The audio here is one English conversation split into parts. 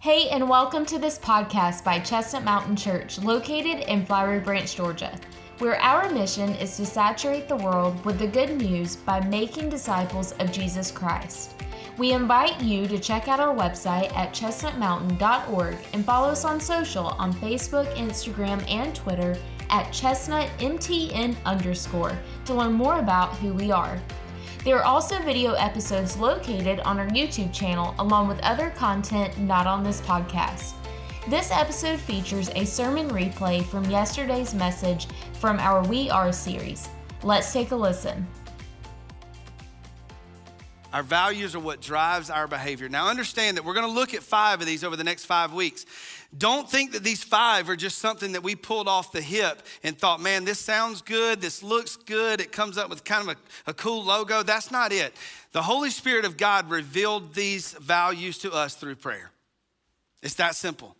Hey, and welcome to this podcast by Chestnut Mountain Church, located in Flowery Branch, Georgia, where our mission is to saturate the world with the good news by making disciples of Jesus Christ. We invite you to check out our website at chestnutmountain.org and follow us on social on Facebook, Instagram, and Twitter at chestnutmtn underscore to learn more about who we are. There are also video episodes located on our YouTube channel, along with other content not on this podcast. This episode features a sermon replay from yesterday's message from our We Are series. Let's take a listen. Our values are what drives our behavior. Now, understand that we're going to look at five of these over the next five weeks. Don't think that these five are just something that we pulled off the hip and thought, man, this sounds good, this looks good, it comes up with kind of a, a cool logo. That's not it. The Holy Spirit of God revealed these values to us through prayer. It's that simple.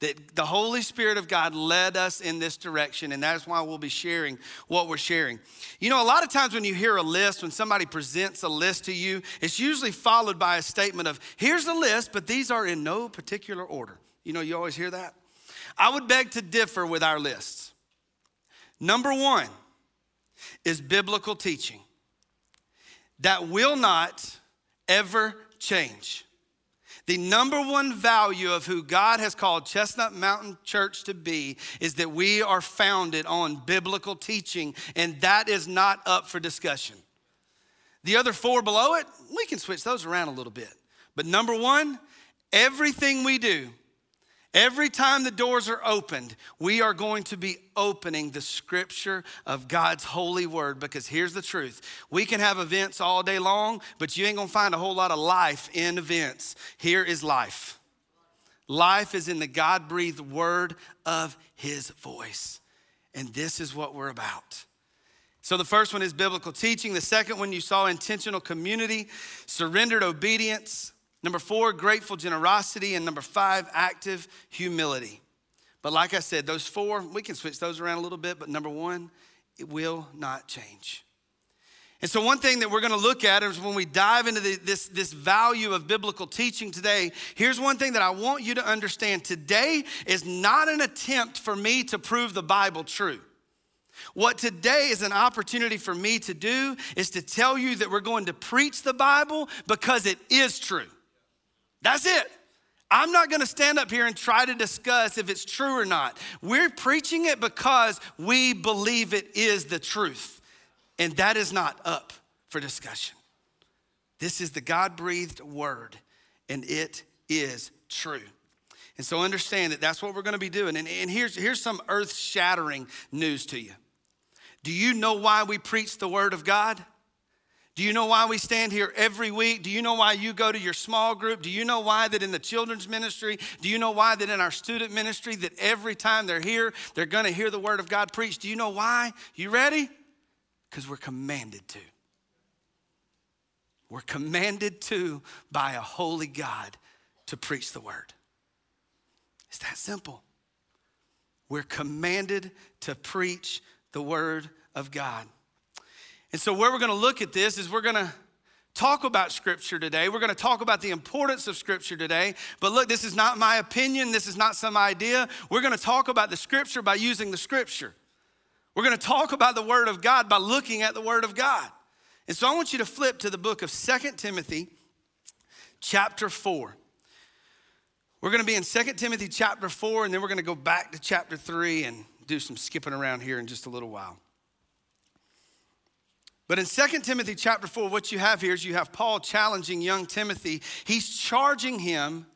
That the Holy Spirit of God led us in this direction, and that's why we'll be sharing what we're sharing. You know, a lot of times when you hear a list, when somebody presents a list to you, it's usually followed by a statement of, here's the list, but these are in no particular order. You know, you always hear that. I would beg to differ with our lists. Number one is biblical teaching that will not ever change. The number one value of who God has called Chestnut Mountain Church to be is that we are founded on biblical teaching, and that is not up for discussion. The other four below it, we can switch those around a little bit. But number one, everything we do Every time the doors are opened, we are going to be opening the scripture of God's holy word because here's the truth. We can have events all day long, but you ain't gonna find a whole lot of life in events. Here is life. Life is in the God breathed word of his voice. And this is what we're about. So, the first one is biblical teaching. The second one you saw intentional community, surrendered obedience, Number four, grateful generosity. And number five, active humility. But like I said, those four, we can switch those around a little bit, but number one, it will not change. And so, one thing that we're gonna look at is when we dive into the, this, this value of biblical teaching today, here's one thing that I want you to understand. Today is not an attempt for me to prove the Bible true. What today is an opportunity for me to do is to tell you that we're going to preach the Bible because it is true. That's it. I'm not gonna stand up here and try to discuss if it's true or not. We're preaching it because we believe it is the truth. And that is not up for discussion. This is the God breathed word, and it is true. And so understand that that's what we're gonna be doing. And, and here's, here's some earth shattering news to you. Do you know why we preach the word of God? Do you know why we stand here every week? Do you know why you go to your small group? Do you know why that in the children's ministry? Do you know why that in our student ministry that every time they're here, they're going to hear the word of God preached? Do you know why? You ready? Because we're commanded to. We're commanded to by a holy God to preach the word. It's that simple. We're commanded to preach the word of God. And so, where we're going to look at this is we're going to talk about Scripture today. We're going to talk about the importance of Scripture today. But look, this is not my opinion, this is not some idea. We're going to talk about the Scripture by using the Scripture. We're going to talk about the Word of God by looking at the Word of God. And so, I want you to flip to the book of Second Timothy, chapter 4. We're going to be in Second Timothy chapter 4, and then we're going to go back to chapter 3 and do some skipping around here in just a little while. But in 2 Timothy chapter 4, what you have here is you have Paul challenging young Timothy. He's charging him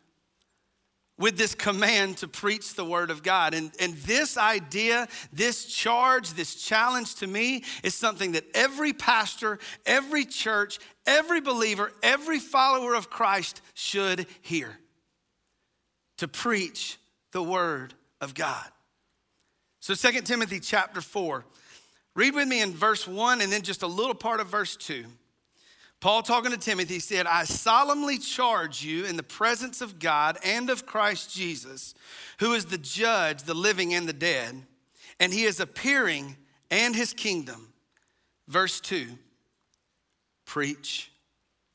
with this command to preach the word of God. And, and this idea, this charge, this challenge to me is something that every pastor, every church, every believer, every follower of Christ should hear to preach the word of God. So 2 Timothy chapter 4, Read with me in verse 1 and then just a little part of verse 2. Paul talking to Timothy said, I solemnly charge you in the presence of God and of Christ Jesus, who is the judge, the living and the dead, and he is appearing and his kingdom. Verse 2 Preach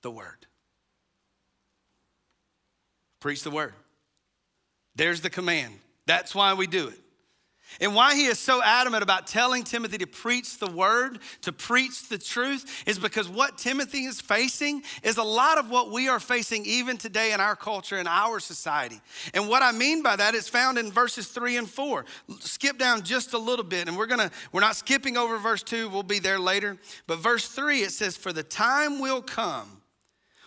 the word. Preach the word. There's the command. That's why we do it. And why he is so adamant about telling Timothy to preach the word, to preach the truth, is because what Timothy is facing is a lot of what we are facing even today in our culture, in our society. And what I mean by that is found in verses three and four. Skip down just a little bit, and we're gonna, we're not skipping over verse two, we'll be there later. But verse three, it says, For the time will come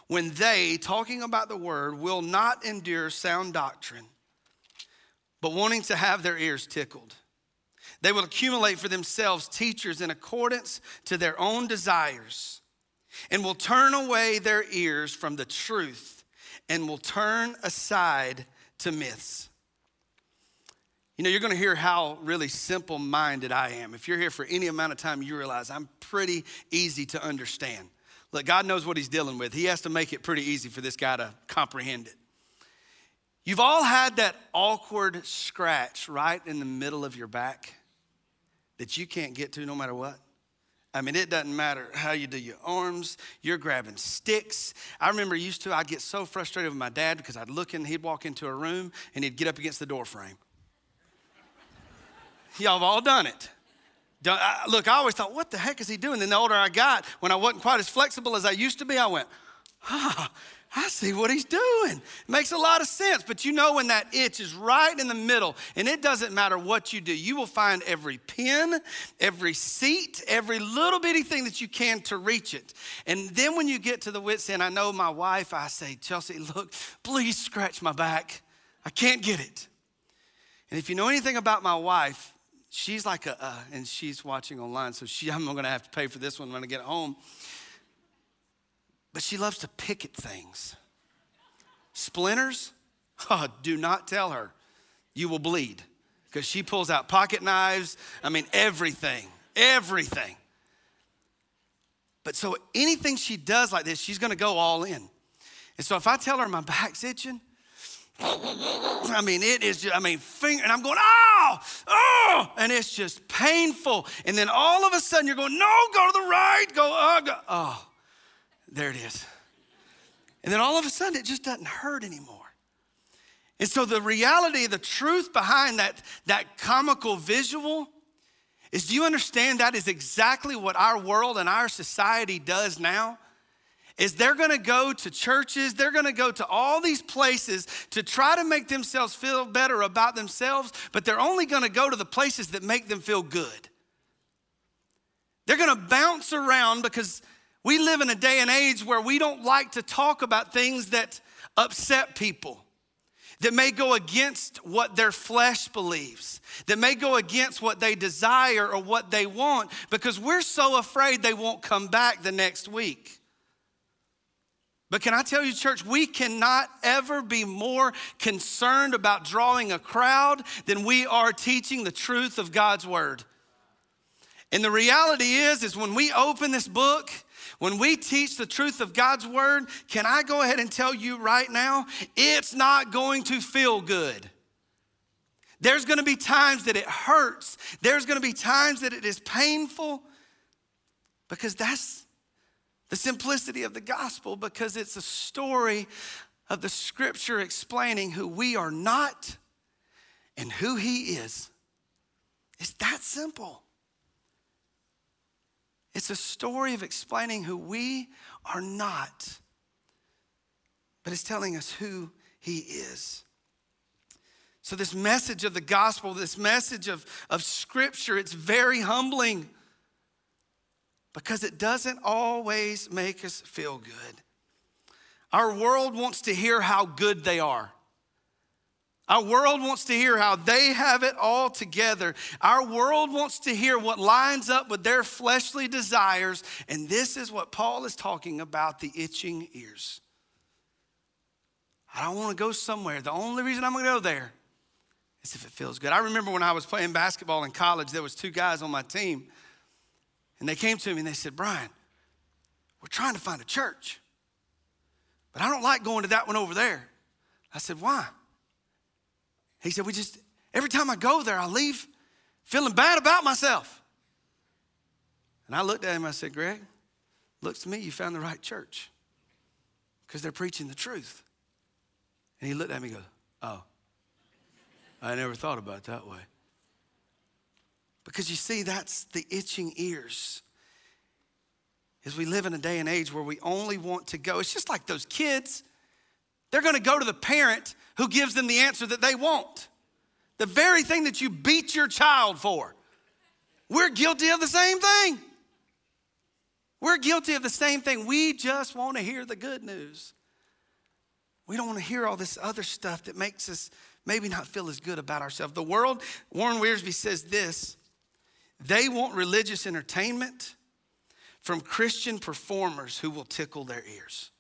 when they, talking about the word, will not endure sound doctrine but wanting to have their ears tickled. They will accumulate for themselves teachers in accordance to their own desires and will turn away their ears from the truth and will turn aside to myths. You know, you're going to hear how really simple minded I am. If you're here for any amount of time, you realize I'm pretty easy to understand. Look, God knows what He's dealing with. He has to make it pretty easy for this guy to comprehend it. You've all had that awkward scratch right in the middle of your back that you can't get to no matter what. I mean, it doesn't matter how you do your arms, you're grabbing sticks. I remember used to, I'd get so frustrated with my dad because I'd look in, he'd walk into a room and he'd get up against the door frame. Y'all have all done it. look, I always thought, what the heck is he doing? Then the older I got, when I wasn't quite as flexible as I used to be, I went, ah, I see what he's doing. It makes a lot of sense. But you know when that itch is right in the middle, and it doesn't matter what you do, you will find every pin, every seat, every little bitty thing that you can to reach it. And then when you get to the wits end, I know my wife, I say, Chelsea, look, please scratch my back. I can't get it. And if you know anything about my wife, she's like a, uh, and she's watching online, so she, I'm gonna have to pay for this one when I get home but she loves to pick at things. Splinters? Oh, do not tell her. You will bleed because she pulls out pocket knives. I mean, everything, everything. But so anything she does like this, she's gonna go all in. And so if I tell her my back's itching, I mean, it is just, I mean, finger, and I'm going, oh, oh, and it's just painful. And then all of a sudden you're going, no, go to the right, go, oh, go, oh. There it is. And then all of a sudden, it just doesn't hurt anymore. And so, the reality, the truth behind that, that comical visual is do you understand that is exactly what our world and our society does now? Is they're gonna go to churches, they're gonna go to all these places to try to make themselves feel better about themselves, but they're only gonna go to the places that make them feel good. They're gonna bounce around because we live in a day and age where we don't like to talk about things that upset people, that may go against what their flesh believes, that may go against what they desire or what they want, because we're so afraid they won't come back the next week. But can I tell you, church, we cannot ever be more concerned about drawing a crowd than we are teaching the truth of God's word. And the reality is, is when we open this book, when we teach the truth of God's word, can I go ahead and tell you right now, it's not going to feel good. There's going to be times that it hurts. There's going to be times that it is painful because that's the simplicity of the gospel because it's a story of the scripture explaining who we are not and who he is. It's that simple. It's a story of explaining who we are not, but it's telling us who He is. So, this message of the gospel, this message of, of scripture, it's very humbling because it doesn't always make us feel good. Our world wants to hear how good they are. Our world wants to hear how they have it all together. Our world wants to hear what lines up with their fleshly desires. And this is what Paul is talking about the itching ears. I don't want to go somewhere. The only reason I'm going to go there is if it feels good. I remember when I was playing basketball in college, there was two guys on my team. And they came to me and they said, Brian, we're trying to find a church. But I don't like going to that one over there. I said, why? He said, We just, every time I go there, I leave feeling bad about myself. And I looked at him, I said, Greg, looks to me you found the right church because they're preaching the truth. And he looked at me and goes, Oh. I never thought about that way. Because you see, that's the itching ears. As we live in a day and age where we only want to go, it's just like those kids. They're gonna go to the parent who gives them the answer that they want. The very thing that you beat your child for. We're guilty of the same thing. We're guilty of the same thing. We just want to hear the good news. We don't want to hear all this other stuff that makes us maybe not feel as good about ourselves. The world, Warren Wiersbe says this they want religious entertainment from Christian performers who will tickle their ears.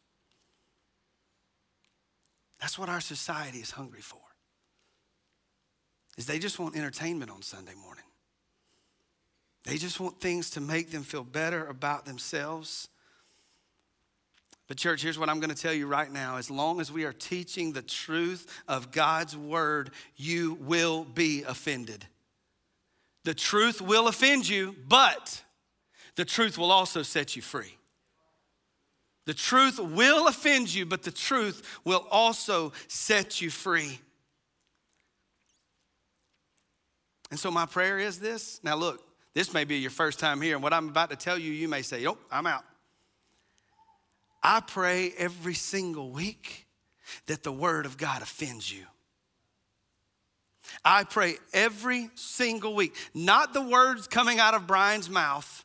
That's what our society is hungry for. Is they just want entertainment on Sunday morning. They just want things to make them feel better about themselves. But, church, here's what I'm going to tell you right now. As long as we are teaching the truth of God's word, you will be offended. The truth will offend you, but the truth will also set you free. The truth will offend you, but the truth will also set you free. And so, my prayer is this. Now, look, this may be your first time here, and what I'm about to tell you, you may say, Oh, I'm out. I pray every single week that the Word of God offends you. I pray every single week, not the words coming out of Brian's mouth,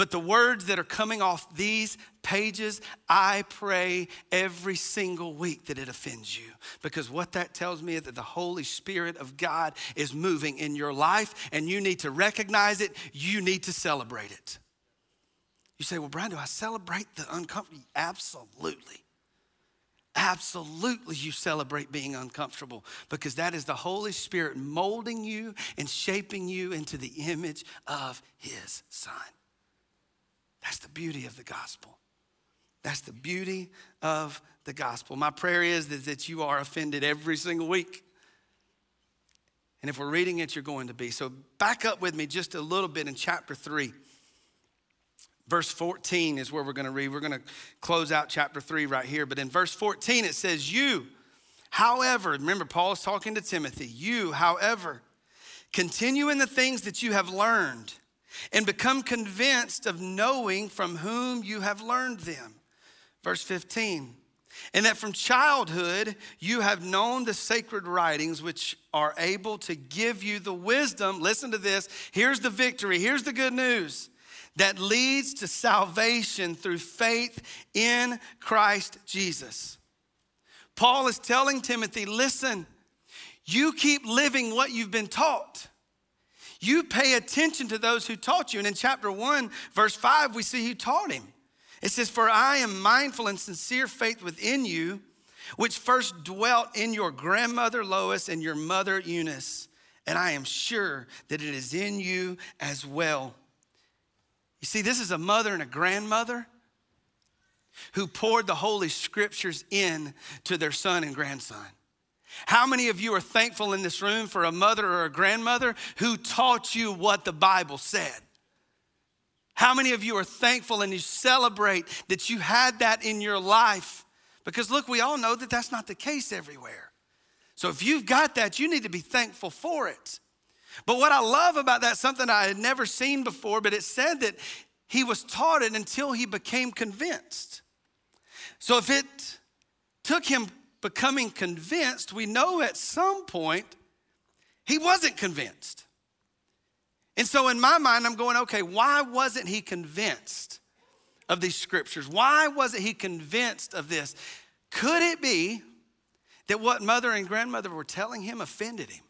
but the words that are coming off these pages, I pray every single week that it offends you. Because what that tells me is that the Holy Spirit of God is moving in your life and you need to recognize it, you need to celebrate it. You say, Well, Brian, do I celebrate the uncomfortable? Absolutely. Absolutely, you celebrate being uncomfortable because that is the Holy Spirit molding you and shaping you into the image of His Son. That's the beauty of the gospel. That's the beauty of the gospel. My prayer is that you are offended every single week. And if we're reading it, you're going to be. So back up with me just a little bit in chapter 3. Verse 14 is where we're going to read. We're going to close out chapter 3 right here. But in verse 14, it says, You, however, remember, Paul is talking to Timothy, you, however, continue in the things that you have learned and become convinced of knowing from whom you have learned them. Verse 15, and that from childhood you have known the sacred writings which are able to give you the wisdom. Listen to this. Here's the victory. Here's the good news that leads to salvation through faith in Christ Jesus. Paul is telling Timothy, listen, you keep living what you've been taught. You pay attention to those who taught you. And in chapter 1, verse 5, we see who taught him. It says, For I am mindful and sincere faith within you, which first dwelt in your grandmother Lois and your mother Eunice, and I am sure that it is in you as well. You see, this is a mother and a grandmother who poured the Holy Scriptures in to their son and grandson. How many of you are thankful in this room for a mother or a grandmother who taught you what the Bible said? How many of you are thankful and you celebrate that you had that in your life? Because look, we all know that that's not the case everywhere. So if you've got that, you need to be thankful for it. But what I love about that, something I had never seen before, but it said that he was taught it until he became convinced. So if it took him becoming convinced, we know at some point he wasn't convinced. And so in my mind, I'm going, okay, why wasn't he convinced of these scriptures? Why wasn't he convinced of this? Could it be that what mother and grandmother were telling him offended him?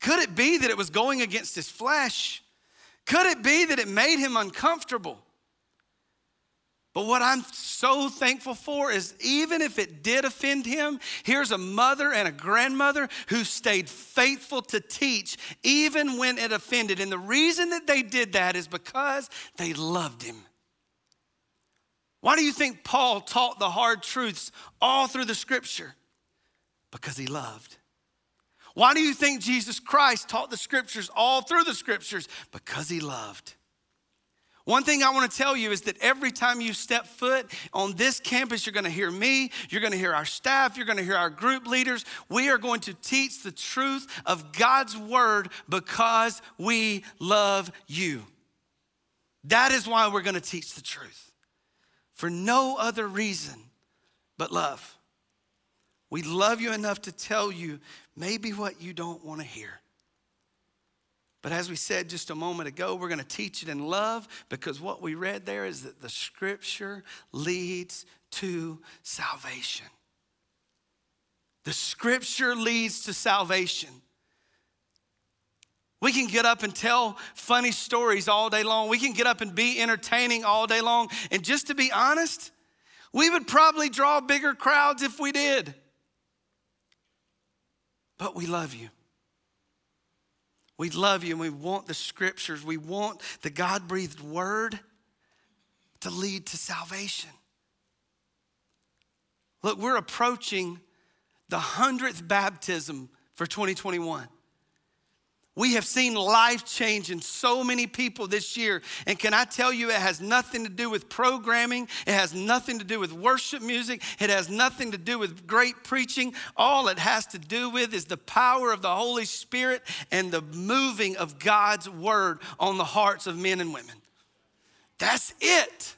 Could it be that it was going against his flesh? Could it be that it made him uncomfortable? But what I'm so thankful for is even if it did offend him, here's a mother and a grandmother who stayed faithful to teach even when it offended. And the reason that they did that is because they loved him. Why do you think Paul taught the hard truths all through the scripture? Because he loved. Why do you think Jesus Christ taught the scriptures all through the scriptures? Because he loved. One thing I want to tell you is that every time you step foot on this campus, you're going to hear me, you're going to hear our staff, you're going to hear our group leaders. We are going to teach the truth of God's word because we love you. That is why we're going to teach the truth for no other reason but love. We love you enough to tell you maybe what you don't want to hear. But as we said just a moment ago, we're going to teach it in love because what we read there is that the scripture leads to salvation. The scripture leads to salvation. We can get up and tell funny stories all day long. We can get up and be entertaining all day long. And just to be honest, we would probably draw bigger crowds if we did. But we love you. We love you and we want the scriptures. We want the God breathed word to lead to salvation. Look, we're approaching the 100th baptism for 2021. We have seen life change in so many people this year. And can I tell you, it has nothing to do with programming, it has nothing to do with worship music, it has nothing to do with great preaching. All it has to do with is the power of the Holy Spirit and the moving of God's word on the hearts of men and women. That's it.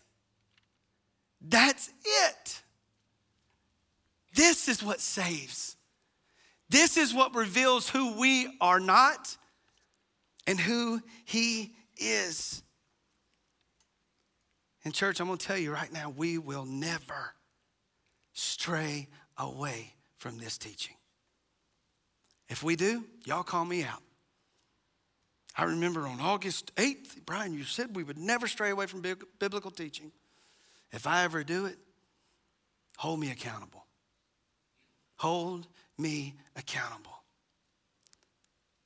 That's it. This is what saves. This is what reveals who we are not and who He is. And, church, I'm gonna tell you right now, we will never stray away from this teaching. If we do, y'all call me out. I remember on August 8th, Brian, you said we would never stray away from biblical teaching. If I ever do it, hold me accountable. Hold me accountable.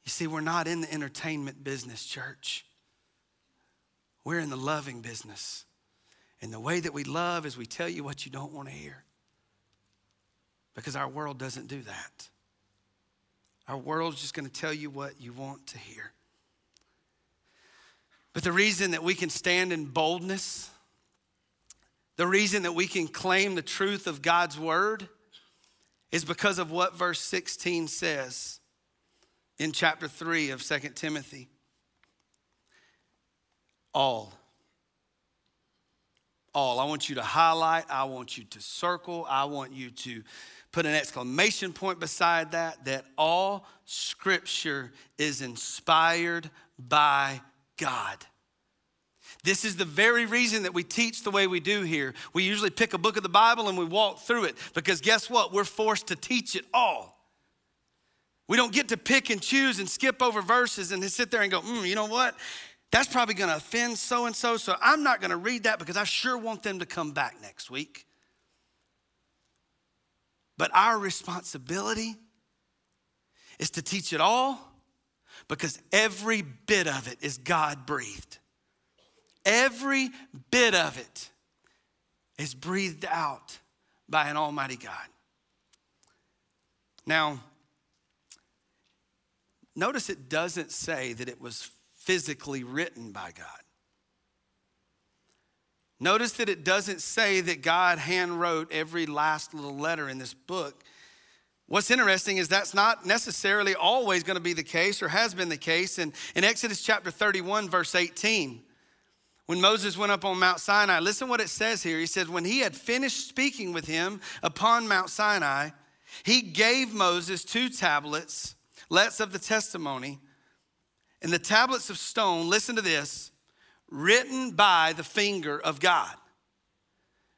You see, we're not in the entertainment business, church. We're in the loving business. And the way that we love is we tell you what you don't want to hear. Because our world doesn't do that. Our world's just going to tell you what you want to hear. But the reason that we can stand in boldness, the reason that we can claim the truth of God's word, is because of what verse 16 says in chapter 3 of Second Timothy. All. All. I want you to highlight, I want you to circle, I want you to put an exclamation point beside that that all scripture is inspired by God. This is the very reason that we teach the way we do here. We usually pick a book of the Bible and we walk through it because guess what? We're forced to teach it all. We don't get to pick and choose and skip over verses and sit there and go, mm, you know what? That's probably going to offend so and so, so I'm not going to read that because I sure want them to come back next week. But our responsibility is to teach it all because every bit of it is God breathed. Every bit of it is breathed out by an Almighty God. Now, Notice it doesn't say that it was physically written by God. Notice that it doesn't say that God handwrote every last little letter in this book. What's interesting is that's not necessarily always going to be the case or has been the case. In, in Exodus chapter 31, verse 18, when Moses went up on Mount Sinai, listen what it says here. He says, When he had finished speaking with him upon Mount Sinai, he gave Moses two tablets Let's of the testimony, and the tablets of stone, listen to this, written by the finger of God.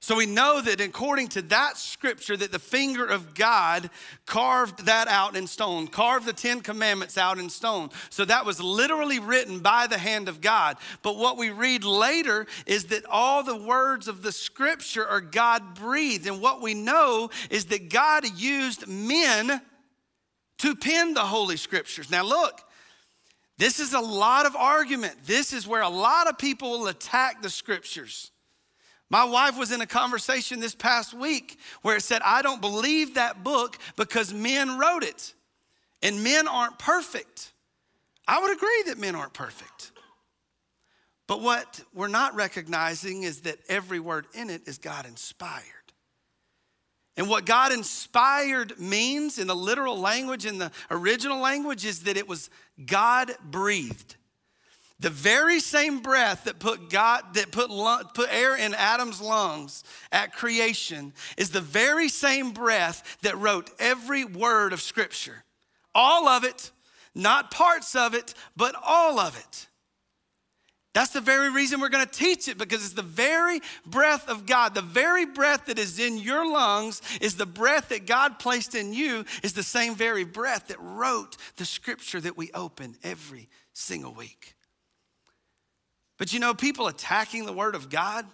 So we know that according to that scripture that the finger of God carved that out in stone, carved the 10 commandments out in stone. So that was literally written by the hand of God. But what we read later is that all the words of the scripture are God breathed. And what we know is that God used men to pen the Holy Scriptures. Now, look, this is a lot of argument. This is where a lot of people will attack the Scriptures. My wife was in a conversation this past week where it said, I don't believe that book because men wrote it, and men aren't perfect. I would agree that men aren't perfect. But what we're not recognizing is that every word in it is God inspired. And what God inspired means in the literal language, in the original language, is that it was God breathed. The very same breath that put God that put put air in Adam's lungs at creation is the very same breath that wrote every word of scripture. All of it, not parts of it, but all of it. That's the very reason we're going to teach it because it's the very breath of God. The very breath that is in your lungs is the breath that God placed in you, is the same very breath that wrote the scripture that we open every single week. But you know, people attacking the word of God,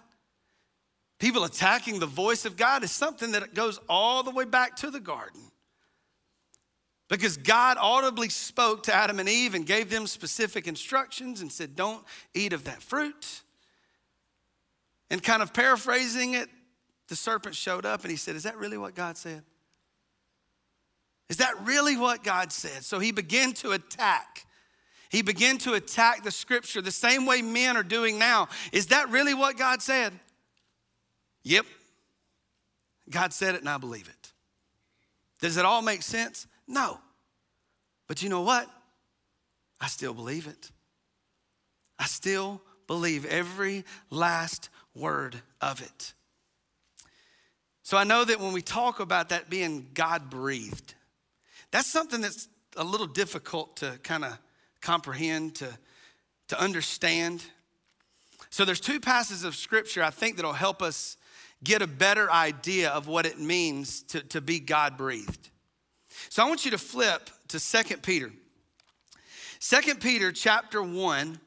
people attacking the voice of God is something that goes all the way back to the garden. Because God audibly spoke to Adam and Eve and gave them specific instructions and said, Don't eat of that fruit. And kind of paraphrasing it, the serpent showed up and he said, Is that really what God said? Is that really what God said? So he began to attack. He began to attack the scripture the same way men are doing now. Is that really what God said? Yep. God said it and I believe it. Does it all make sense? No. But you know what? I still believe it. I still believe every last word of it. So I know that when we talk about that being God breathed, that's something that's a little difficult to kind of comprehend, to, to understand. So there's two passages of scripture I think that'll help us get a better idea of what it means to, to be God breathed. So I want you to flip to 2 Peter. 2 Peter chapter 1.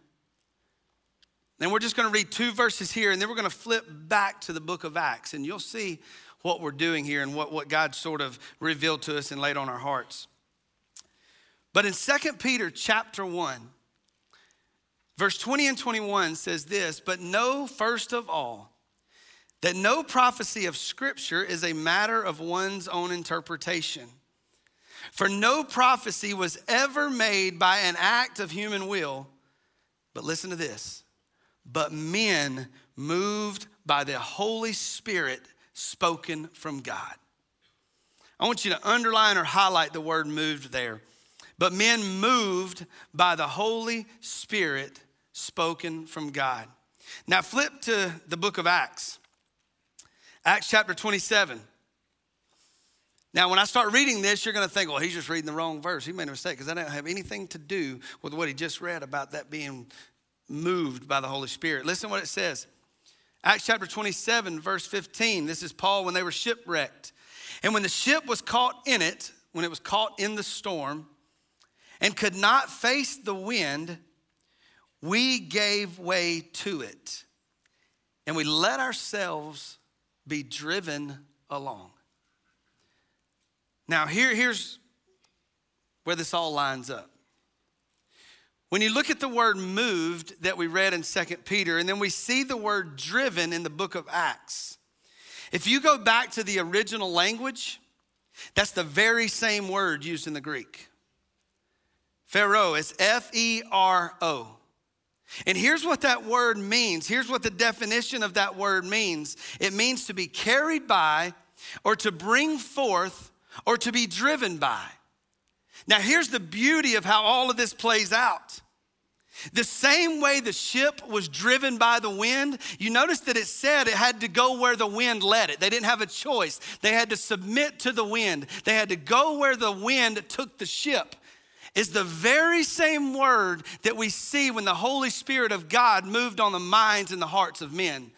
And we're just going to read two verses here, and then we're going to flip back to the book of Acts, and you'll see what we're doing here and what, what God sort of revealed to us and laid on our hearts. But in 2 Peter chapter 1, verse 20 and 21 says this But know first of all that no prophecy of Scripture is a matter of one's own interpretation. For no prophecy was ever made by an act of human will, but listen to this, but men moved by the Holy Spirit spoken from God. I want you to underline or highlight the word moved there. But men moved by the Holy Spirit spoken from God. Now flip to the book of Acts, Acts chapter 27. Now, when I start reading this, you're going to think, well, he's just reading the wrong verse. He made a mistake because that don't have anything to do with what he just read about that being moved by the Holy Spirit. Listen to what it says. Acts chapter 27, verse 15. This is Paul when they were shipwrecked. And when the ship was caught in it, when it was caught in the storm, and could not face the wind, we gave way to it. And we let ourselves be driven along. Now, here, here's where this all lines up. When you look at the word moved that we read in 2 Peter, and then we see the word driven in the book of Acts, if you go back to the original language, that's the very same word used in the Greek. Phero is F E R O. And here's what that word means. Here's what the definition of that word means it means to be carried by, or to bring forth, or to be driven by. Now, here's the beauty of how all of this plays out. The same way the ship was driven by the wind, you notice that it said it had to go where the wind led it. They didn't have a choice. They had to submit to the wind. They had to go where the wind took the ship. Is the very same word that we see when the Holy Spirit of God moved on the minds and the hearts of men.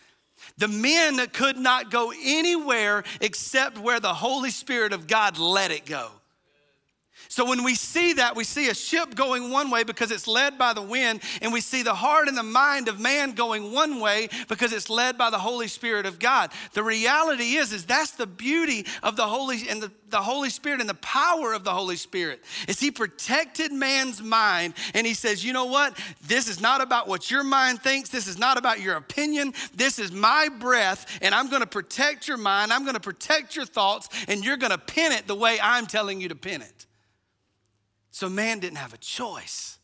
The men could not go anywhere except where the Holy Spirit of God let it go. So when we see that, we see a ship going one way because it's led by the wind, and we see the heart and the mind of man going one way because it's led by the Holy Spirit of God. The reality is, is that's the beauty of the Holy and the, the Holy Spirit and the power of the Holy Spirit. Is He protected man's mind, and He says, you know what? This is not about what your mind thinks. This is not about your opinion. This is my breath, and I'm going to protect your mind. I'm going to protect your thoughts, and you're going to pin it the way I'm telling you to pin it. So man didn't have a choice.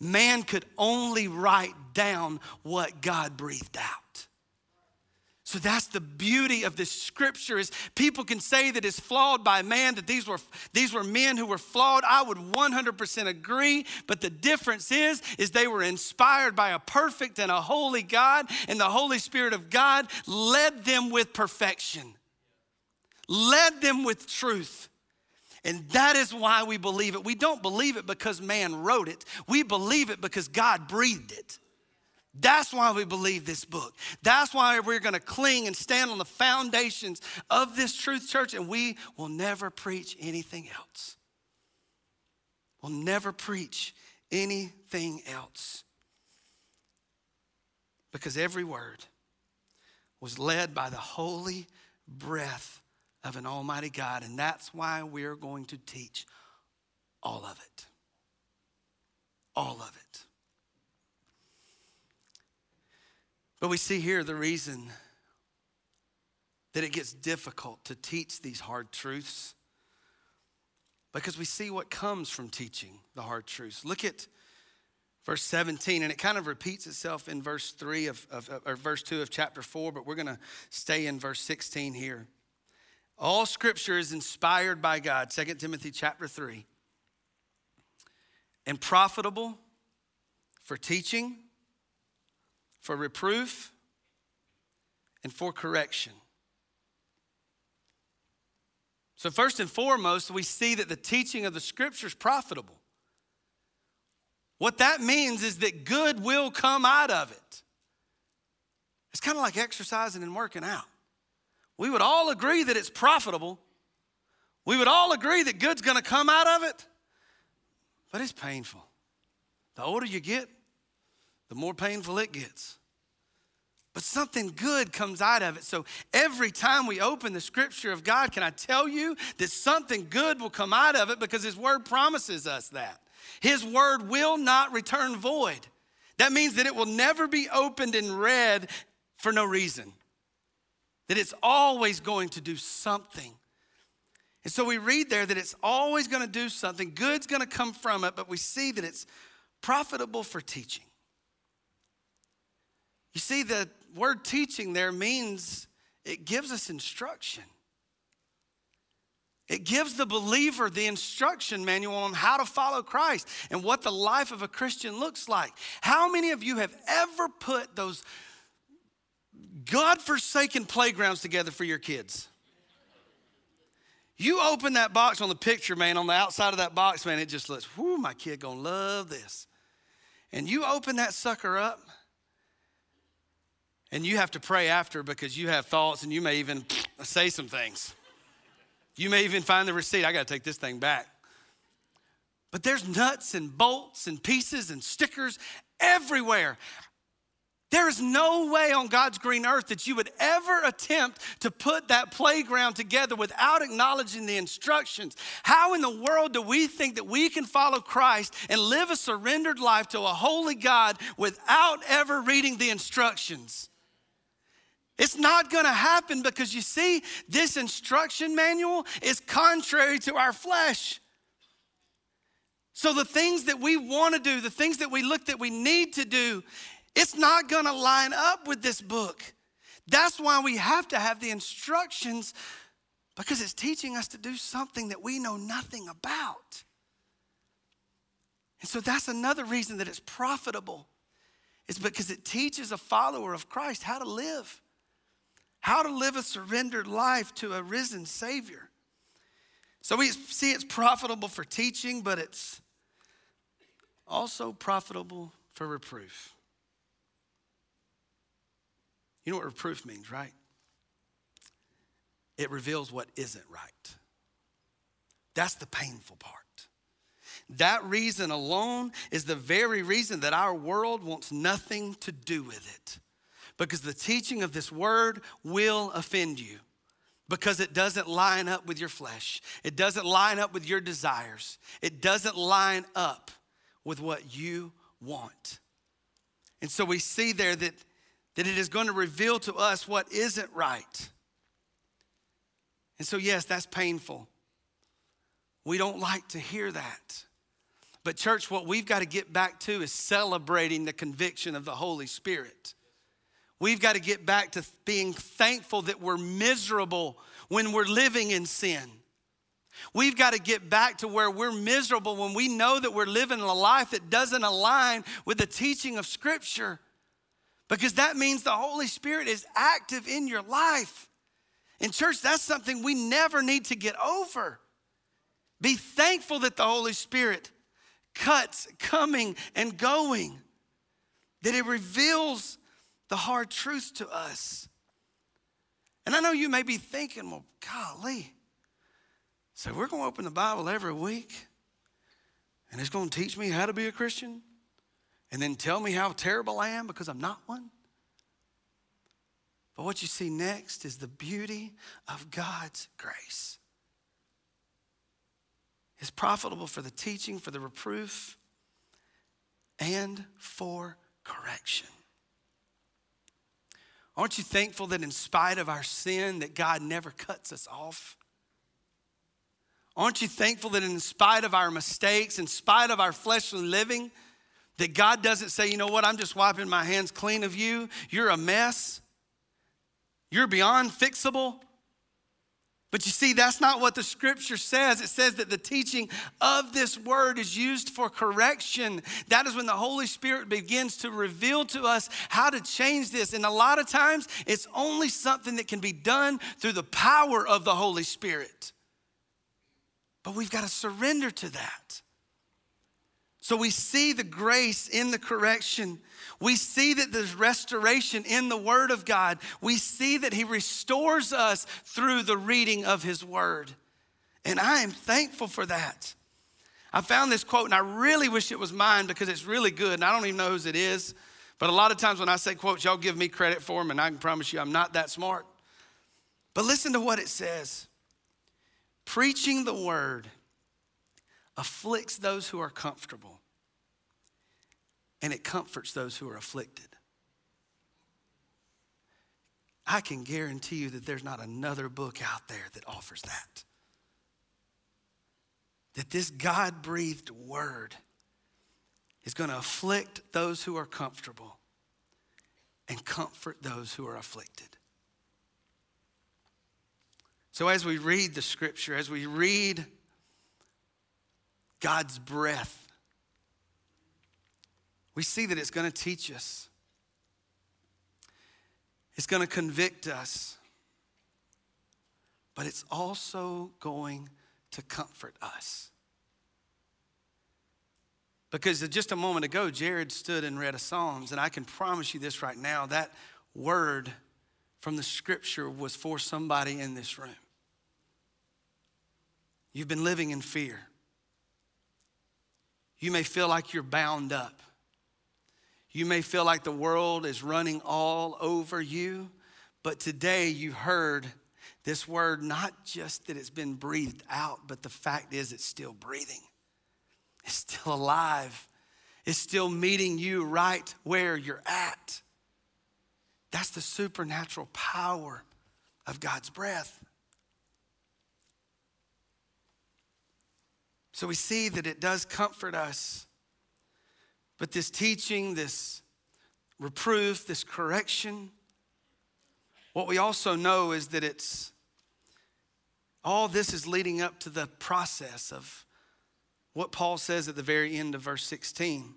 Man could only write down what God breathed out. So that's the beauty of this scripture is people can say that it's flawed by man, that these were, these were men who were flawed. I would 100% agree, but the difference is, is they were inspired by a perfect and a holy God, and the Holy Spirit of God led them with perfection, led them with truth. And that is why we believe it. We don't believe it because man wrote it. We believe it because God breathed it. That's why we believe this book. That's why we're going to cling and stand on the foundations of this truth church, and we will never preach anything else. We'll never preach anything else. Because every word was led by the holy breath of an almighty God, and that's why we're going to teach all of it. All of it. But we see here the reason that it gets difficult to teach these hard truths because we see what comes from teaching the hard truths. Look at verse 17, and it kind of repeats itself in verse 3 of, of or verse 2 of chapter 4, but we're going to stay in verse 16 here. All scripture is inspired by God, 2 Timothy chapter 3, and profitable for teaching for reproof, and for correction. So, first and foremost, we see that the teaching of the scripture is profitable. What that means is that good will come out of it. It's kind of like exercising and working out. We would all agree that it's profitable. We would all agree that good's gonna come out of it, but it's painful. The older you get, the more painful it gets. But something good comes out of it. So every time we open the scripture of God, can I tell you that something good will come out of it because His word promises us that? His word will not return void. That means that it will never be opened and read for no reason, that it's always going to do something. And so we read there that it's always going to do something, good's going to come from it, but we see that it's profitable for teaching. You see, the word teaching there means it gives us instruction. It gives the believer the instruction manual on how to follow Christ and what the life of a Christian looks like. How many of you have ever put those God-forsaken playgrounds together for your kids? You open that box on the picture, man, on the outside of that box, man, it just looks, whoo, my kid gonna love this. And you open that sucker up, and you have to pray after because you have thoughts and you may even say some things. You may even find the receipt. I got to take this thing back. But there's nuts and bolts and pieces and stickers everywhere. There is no way on God's green earth that you would ever attempt to put that playground together without acknowledging the instructions. How in the world do we think that we can follow Christ and live a surrendered life to a holy God without ever reading the instructions? It's not gonna happen because you see, this instruction manual is contrary to our flesh. So, the things that we wanna do, the things that we look that we need to do, it's not gonna line up with this book. That's why we have to have the instructions because it's teaching us to do something that we know nothing about. And so, that's another reason that it's profitable, is because it teaches a follower of Christ how to live how to live a surrendered life to a risen Savior. So we see it's profitable for teaching, but it's also profitable for reproof. You know what reproof means, right? It reveals what isn't right. That's the painful part. That reason alone is the very reason that our world wants nothing to do with it because the teaching of this word will offend you because it doesn't line up with your flesh. It doesn't line up with your desires. It doesn't line up with what you want. And so we see there that, that it is going to reveal to us what isn't right. And so, yes, that's painful. We don't like to hear that. But, church, what we've got to get back to is celebrating the conviction of the Holy Spirit. We've got to get back to being thankful that we're miserable when we're living in sin. We've got to get back to where we're miserable when we know that we're living a life that doesn't align with the teaching of Scripture. Because that means the Holy Spirit is active in your life. In church, that's something we never need to get over. Be thankful that the Holy Spirit cuts coming and going, that it reveals the hard truths to us. And I know you may be thinking, well, golly, so we're going to open the Bible every week and it's going to teach me how to be a Christian and then tell me how terrible I am because I'm not one. But what you see next is the beauty of God's grace. It's profitable for the teaching, for the reproof, and for correction. Aren't you thankful that in spite of our sin that God never cuts us off? Aren't you thankful that in spite of our mistakes, in spite of our fleshly living, that God doesn't say, you know what, I'm just wiping my hands clean of you. You're a mess. You're beyond fixable. But you see, that's not what the scripture says. It says that the teaching of this word is used for correction. That is when the Holy Spirit begins to reveal to us how to change this. And a lot of times, it's only something that can be done through the power of the Holy Spirit. But we've got to surrender to that. So we see the grace in the correction. We see that there's restoration in the Word of God. We see that He restores us through the reading of His Word. And I am thankful for that. I found this quote and I really wish it was mine because it's really good and I don't even know whose it is. But a lot of times when I say quotes, y'all give me credit for them and I can promise you I'm not that smart. But listen to what it says Preaching the word afflicts those who are comfortable, and it comforts those who are afflicted. I can guarantee you that there's not another book out there that offers that. That this God breathed word is going to afflict those who are comfortable and comfort those who are afflicted. So, as we read the scripture, as we read God's breath, we see that it's going to teach us, it's going to convict us, but it's also going to comfort us. Because just a moment ago, Jared stood and read a Psalms, and I can promise you this right now that word from the scripture was for somebody in this room. You've been living in fear. You may feel like you're bound up. You may feel like the world is running all over you, but today you heard this word, not just that it's been breathed out, but the fact is it's still breathing, it's still alive, it's still meeting you right where you're at. That's the supernatural power of God's breath. So we see that it does comfort us. But this teaching, this reproof, this correction, what we also know is that it's all this is leading up to the process of what Paul says at the very end of verse 16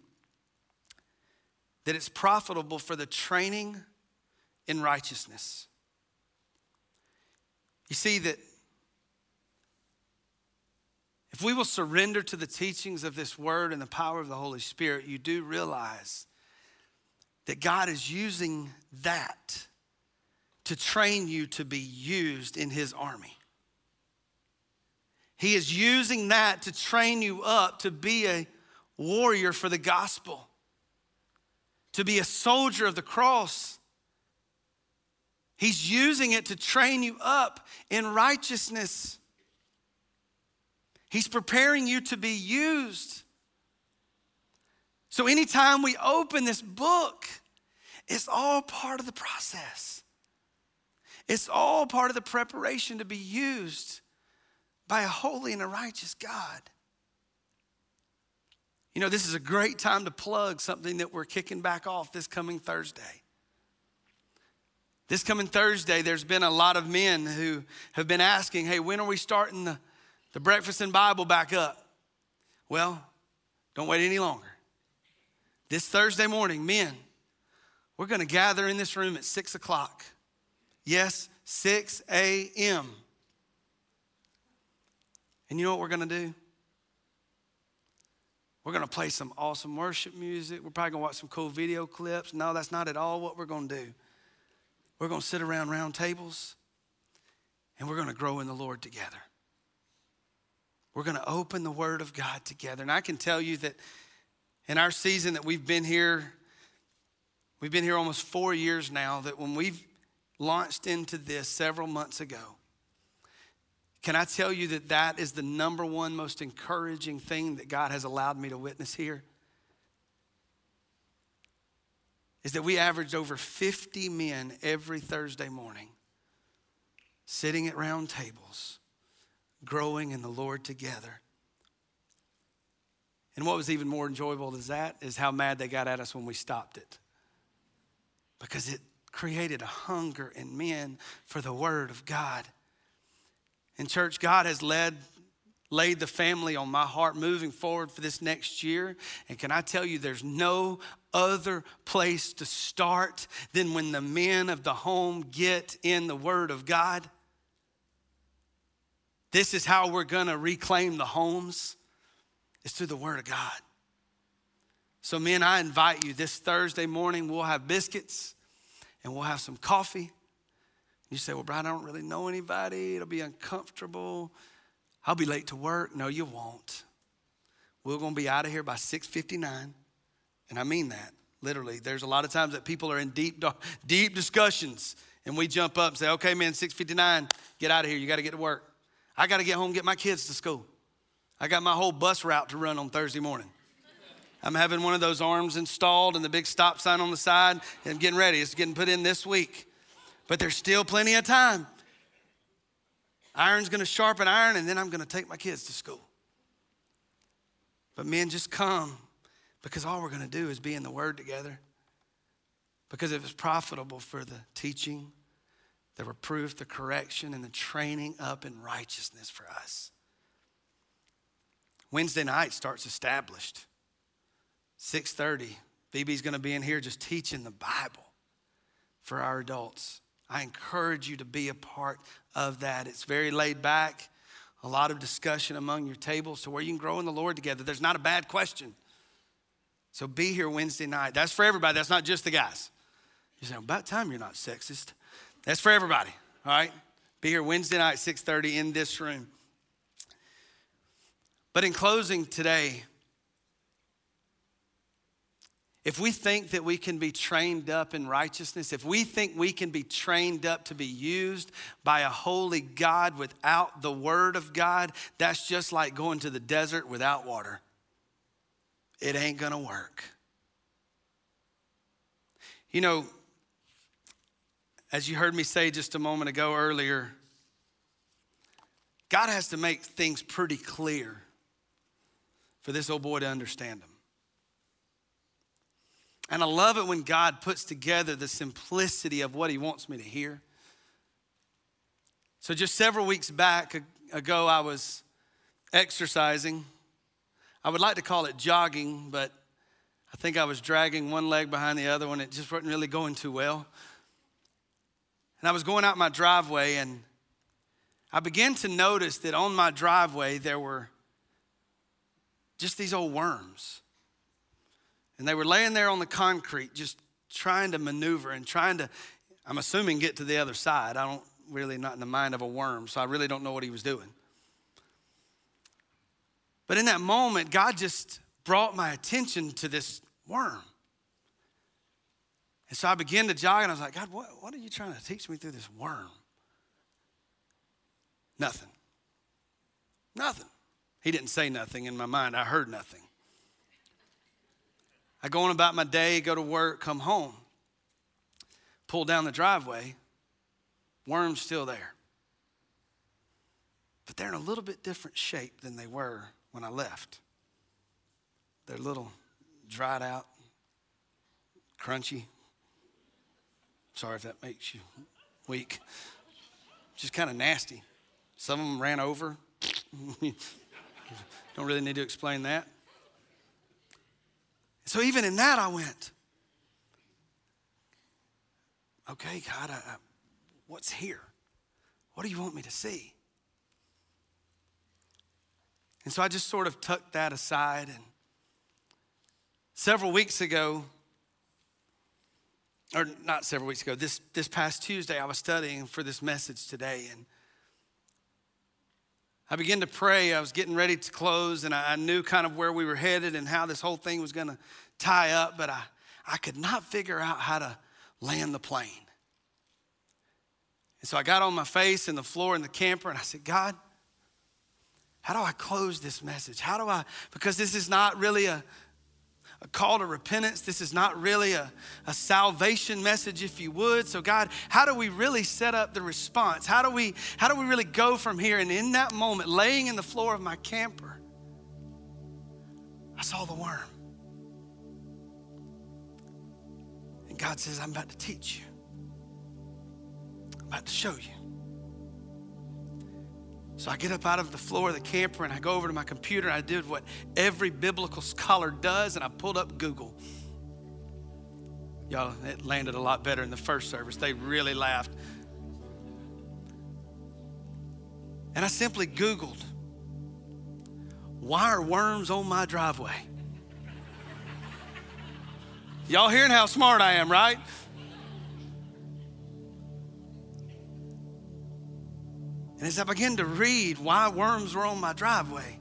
that it's profitable for the training in righteousness. You see, that if we will surrender to the teachings of this word and the power of the Holy Spirit, you do realize that God is using that to train you to be used in His army. He is using that to train you up to be a warrior for the gospel, to be a soldier of the cross. He's using it to train you up in righteousness. He's preparing you to be used. So, anytime we open this book, it's all part of the process. It's all part of the preparation to be used by a holy and a righteous God. You know, this is a great time to plug something that we're kicking back off this coming Thursday. This coming Thursday, there's been a lot of men who have been asking, hey, when are we starting the, the breakfast and Bible back up? Well, don't wait any longer. This Thursday morning, men, we're going to gather in this room at 6 o'clock. Yes, 6 a.m. And you know what we're going to do? We're going to play some awesome worship music. We're probably going to watch some cool video clips. No, that's not at all what we're going to do. We're going to sit around round tables and we're going to grow in the Lord together. We're going to open the Word of God together. And I can tell you that in our season that we've been here, we've been here almost four years now, that when we've launched into this several months ago, can I tell you that that is the number one most encouraging thing that God has allowed me to witness here? Is that we averaged over 50 men every Thursday morning sitting at round tables, growing in the Lord together. And what was even more enjoyable than that is how mad they got at us when we stopped it. Because it created a hunger in men for the Word of God. And church, God has led laid the family on my heart moving forward for this next year. And can I tell you, there's no other place to start than when the men of the home get in the Word of God. This is how we're going to reclaim the homes. It's through the Word of God. So, men, I invite you this Thursday morning, we'll have biscuits and we'll have some coffee. You say, Well, Brian, I don't really know anybody. It'll be uncomfortable. I'll be late to work. No, you won't. We're going to be out of here by 6:59. And I mean that literally. There's a lot of times that people are in deep, deep discussions, and we jump up and say, "Okay, man, 6:59, get out of here. You got to get to work. I got to get home, get my kids to school. I got my whole bus route to run on Thursday morning. I'm having one of those arms installed and the big stop sign on the side, and getting ready. It's getting put in this week but there's still plenty of time. Iron's gonna sharpen iron, and then I'm gonna take my kids to school. But men, just come because all we're gonna do is be in the Word together. Because if it's profitable for the teaching, the reproof, the correction, and the training up in righteousness for us. Wednesday night starts established. 6:30. BB's gonna be in here just teaching the Bible for our adults. I encourage you to be a part of that. It's very laid back, a lot of discussion among your tables to where you can grow in the Lord together. There's not a bad question. So be here Wednesday night. That's for everybody, that's not just the guys. You say, about time you're not sexist. That's for everybody, all right? Be here Wednesday night, 6:30 in this room. But in closing today, if we think that we can be trained up in righteousness, if we think we can be trained up to be used by a holy God without the Word of God, that's just like going to the desert without water. It ain't gonna work. You know, as you heard me say just a moment ago earlier, God has to make things pretty clear for this old boy to understand them. And I love it when God puts together the simplicity of what He wants me to hear. So, just several weeks back ago, I was exercising. I would like to call it jogging, but I think I was dragging one leg behind the other one. It just wasn't really going too well. And I was going out my driveway, and I began to notice that on my driveway there were just these old worms. And they were laying there on the concrete, just trying to maneuver and trying to, I'm assuming, get to the other side. I don't really, not in the mind of a worm, so I really don't know what he was doing. But in that moment, God just brought my attention to this worm. And so I began to jog, and I was like, God, what, what are you trying to teach me through this worm? Nothing. Nothing. He didn't say nothing in my mind. I heard nothing. I go on about my day, go to work, come home, pull down the driveway, worms still there. But they're in a little bit different shape than they were when I left. They're little dried out, crunchy. Sorry if that makes you weak. Just kind of nasty. Some of them ran over. Don't really need to explain that. So even in that, I went, okay, God, I, I, what's here? What do you want me to see? And so I just sort of tucked that aside. And several weeks ago, or not several weeks ago, this, this past Tuesday, I was studying for this message today. And I began to pray. I was getting ready to close, and I, knew kind of where we were headed and how this whole thing was going to tie up, but I, I could not figure out how to land the plane. And so I got on my face in the floor in the camper, and I said, God, how do I close this message? How do I, because this is not really a, a call to repentance. This is not really a, a salvation message, if you would. So, God, how do we really set up the response? How do we how do we really go from here? And in that moment, laying in the floor of my camper, I saw the worm. And God says, I'm about to teach you. I'm about to show you. So I get up out of the floor of the camper and I go over to my computer and I did what every biblical scholar does and I pulled up Google. Y'all, it landed a lot better in the first service. They really laughed. And I simply Googled, why are worms on my driveway? Y'all hearing how smart I am, right? And as I began to read why worms were on my driveway,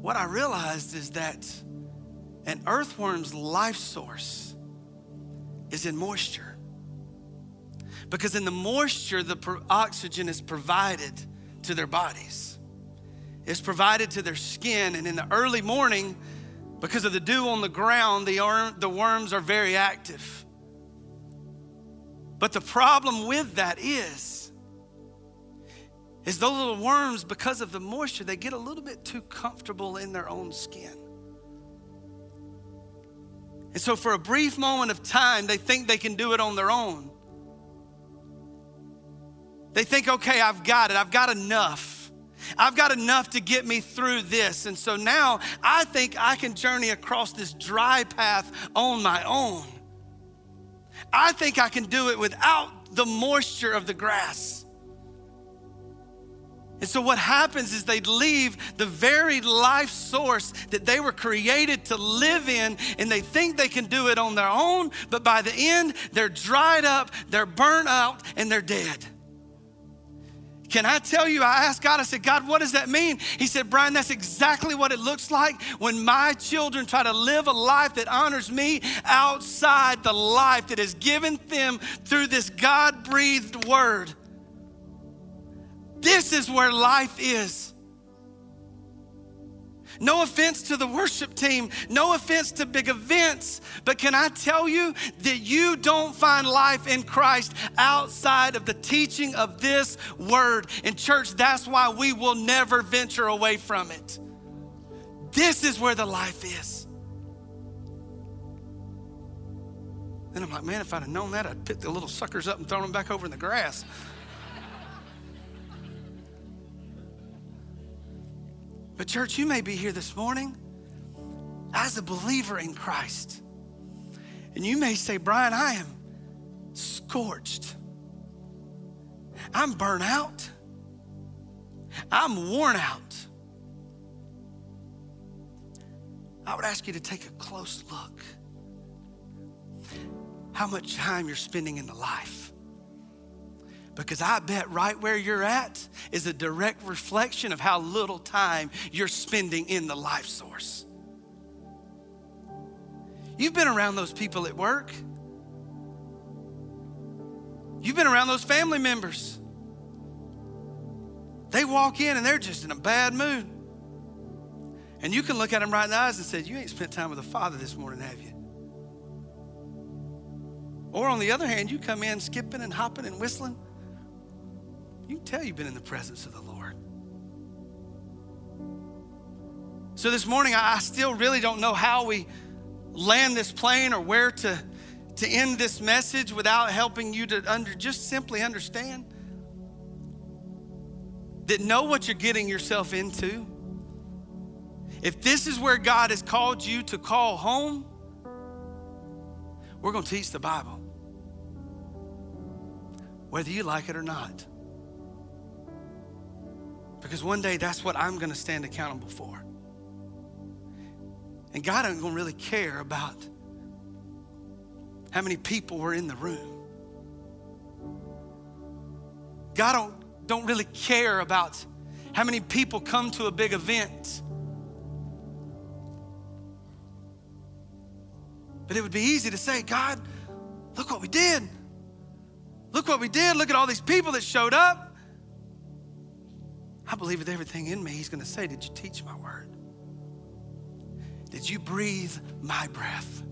what I realized is that an earthworm's life source is in moisture. Because in the moisture, the oxygen is provided to their bodies, it's provided to their skin. And in the early morning, because of the dew on the ground, the, the worms are very active. But the problem with that is, is those little worms, because of the moisture, they get a little bit too comfortable in their own skin. And so, for a brief moment of time, they think they can do it on their own. They think, okay, I've got it, I've got enough. I've got enough to get me through this. And so now I think I can journey across this dry path on my own. I think I can do it without the moisture of the grass. And so, what happens is they leave the very life source that they were created to live in, and they think they can do it on their own, but by the end, they're dried up, they're burnt out, and they're dead. Can I tell you? I asked God, I said, God, what does that mean? He said, Brian, that's exactly what it looks like when my children try to live a life that honors me outside the life that is given them through this God breathed word. This is where life is. No offense to the worship team, no offense to big events, but can I tell you that you don't find life in Christ outside of the teaching of this word? In church, that's why we will never venture away from it. This is where the life is. Then I'm like, man, if I'd have known that, I'd pick the little suckers up and throw them back over in the grass. But, church, you may be here this morning as a believer in Christ. And you may say, Brian, I am scorched. I'm burnt out. I'm worn out. I would ask you to take a close look. How much time you're spending in the life because I bet right where you're at is a direct reflection of how little time you're spending in the life source. You've been around those people at work. You've been around those family members. They walk in and they're just in a bad mood. And you can look at them right in the eyes and say, You ain't spent time with the Father this morning, have you? Or on the other hand, you come in skipping and hopping and whistling. You tell you've been in the presence of the Lord. So this morning, I still really don't know how we land this plane or where to, to end this message without helping you to under, just simply understand that know what you're getting yourself into. If this is where God has called you to call home, we're going to teach the Bible, whether you like it or not. Because one day that's what I'm going to stand accountable for. And God ain't going to really care about how many people were in the room. God don't, don't really care about how many people come to a big event. But it would be easy to say, God, look what we did. Look what we did. Look at all these people that showed up. I believe with everything in me, He's going to say, Did you teach my word? Did you breathe my breath?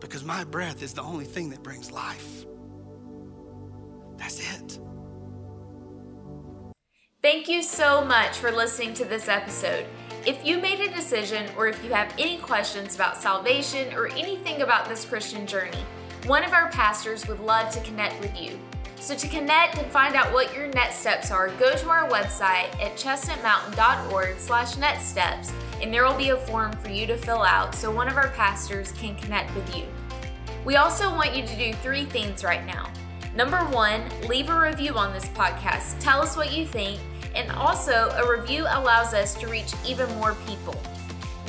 Because my breath is the only thing that brings life. That's it. Thank you so much for listening to this episode. If you made a decision or if you have any questions about salvation or anything about this Christian journey, one of our pastors would love to connect with you. So to connect and find out what your next steps are, go to our website at chestnutmountain.org slash next steps and there will be a form for you to fill out so one of our pastors can connect with you. We also want you to do three things right now. Number one, leave a review on this podcast. Tell us what you think and also, a review allows us to reach even more people.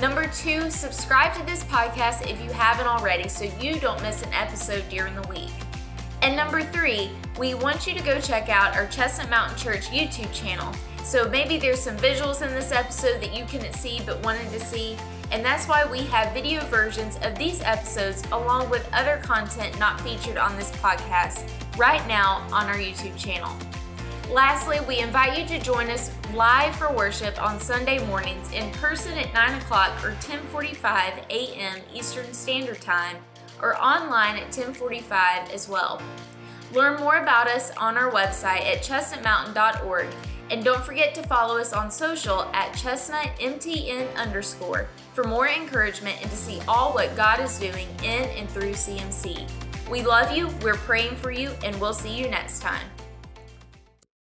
Number two, subscribe to this podcast if you haven't already so you don't miss an episode during the week. And number three, we want you to go check out our Chestnut Mountain Church YouTube channel. So maybe there's some visuals in this episode that you couldn't see but wanted to see, and that's why we have video versions of these episodes along with other content not featured on this podcast right now on our YouTube channel. Lastly, we invite you to join us live for worship on Sunday mornings in person at 9 o'clock or 1045 a.m. Eastern Standard Time or online at 1045 as well. Learn more about us on our website at chestnutmountain.org and don't forget to follow us on social at chestnutmtn underscore for more encouragement and to see all what God is doing in and through CMC. We love you, we're praying for you, and we'll see you next time.